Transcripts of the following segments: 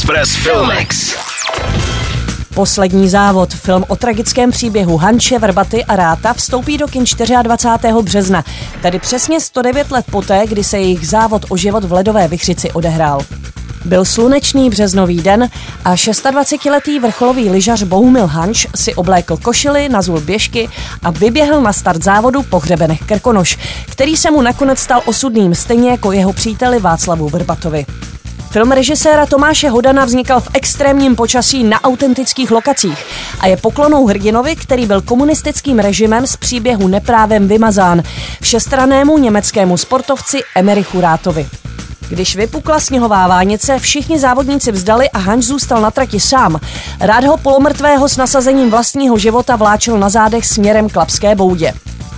Express Filmex. Poslední závod, film o tragickém příběhu Hanče, Vrbaty a Ráta vstoupí do kin 24. března, tedy přesně 109 let poté, kdy se jejich závod o život v ledové vychřici odehrál. Byl slunečný březnový den a 26-letý vrcholový lyžař Bohumil Hanč si oblékl košily, nazul běžky a vyběhl na start závodu po hřebenech Krkonoš, který se mu nakonec stal osudným, stejně jako jeho příteli Václavu Vrbatovi. Film režiséra Tomáše Hodana vznikal v extrémním počasí na autentických lokacích a je poklonou hrdinovi, který byl komunistickým režimem z příběhu neprávem vymazán, všestranému německému sportovci Emerichu Rátovi. Když vypukla sněhová vánice, všichni závodníci vzdali a Hanš zůstal na trati sám. Rád ho polomrtvého s nasazením vlastního života vláčel na zádech směrem k Lapské boudě.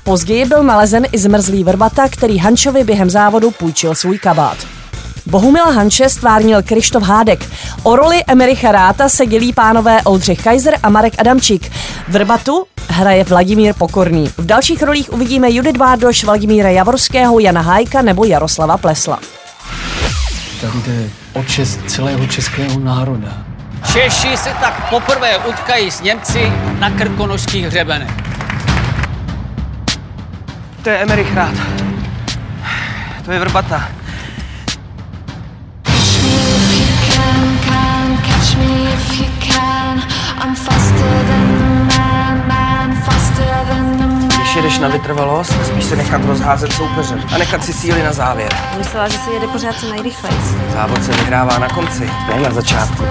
Později byl nalezen i zmrzlý vrbata, který Hančovi během závodu půjčil svůj kabát. Bohumila Hanče stvárnil Krištof Hádek. O roli Emericha Ráta se dělí pánové Oldřich Kaiser a Marek Adamčík. Vrbatu hraje Vladimír Pokorný. V dalších rolích uvidíme Judith Bárdoš, Vladimíra Javorského, Jana Hájka nebo Jaroslava Plesla. Tady jde o čest celého českého národa. Češi se tak poprvé utkají s Němci na krkonožských hřebenech. To je Emerich Rád. To je Vrbata. Jedeš na vytrvalost, spíš se nechat rozházet soupeřem a nechat si síly na závěr. Myslela, že se jede pořád co nejrychleji. Závod se vyhrává na konci, ne na začátku.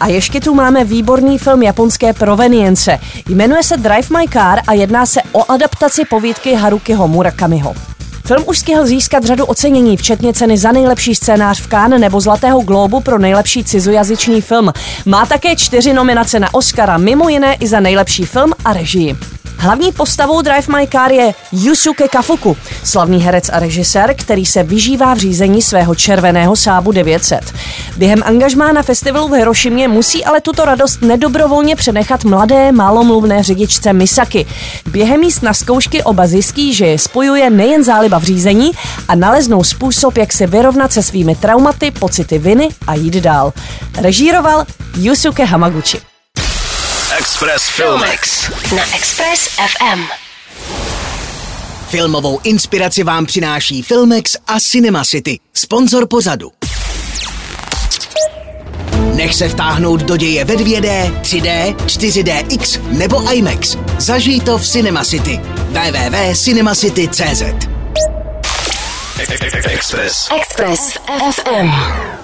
A ještě tu máme výborný film japonské provenience. Jmenuje se Drive My Car a jedná se o adaptaci povídky Harukiho Murakamiho. Film už stihl získat řadu ocenění, včetně ceny za nejlepší scénář v Cannes nebo Zlatého globu pro nejlepší cizojazyčný film. Má také čtyři nominace na Oscara, mimo jiné i za nejlepší film a režii. Hlavní postavou Drive My Car je Yusuke Kafuku, slavný herec a režisér, který se vyžívá v řízení svého červeného sábu 900. Během angažmá na festivalu v Hirošimě musí ale tuto radost nedobrovolně přenechat mladé, málomluvné řidičce Misaki. Během míst na zkoušky oba zjistí, že je spojuje nejen záliba v řízení a naleznou způsob, jak se vyrovnat se svými traumaty, pocity viny a jít dál. Režíroval Yusuke Hamaguchi. Express Filmex. Na Express FM. Filmovou inspiraci vám přináší Filmex a Cinema City, sponzor pozadu. Nech se vtáhnout do děje ve 2D, 3D, 4DX nebo IMAX. Zažij to v Cinema City. www.cinemacity.cz Express. Express FM.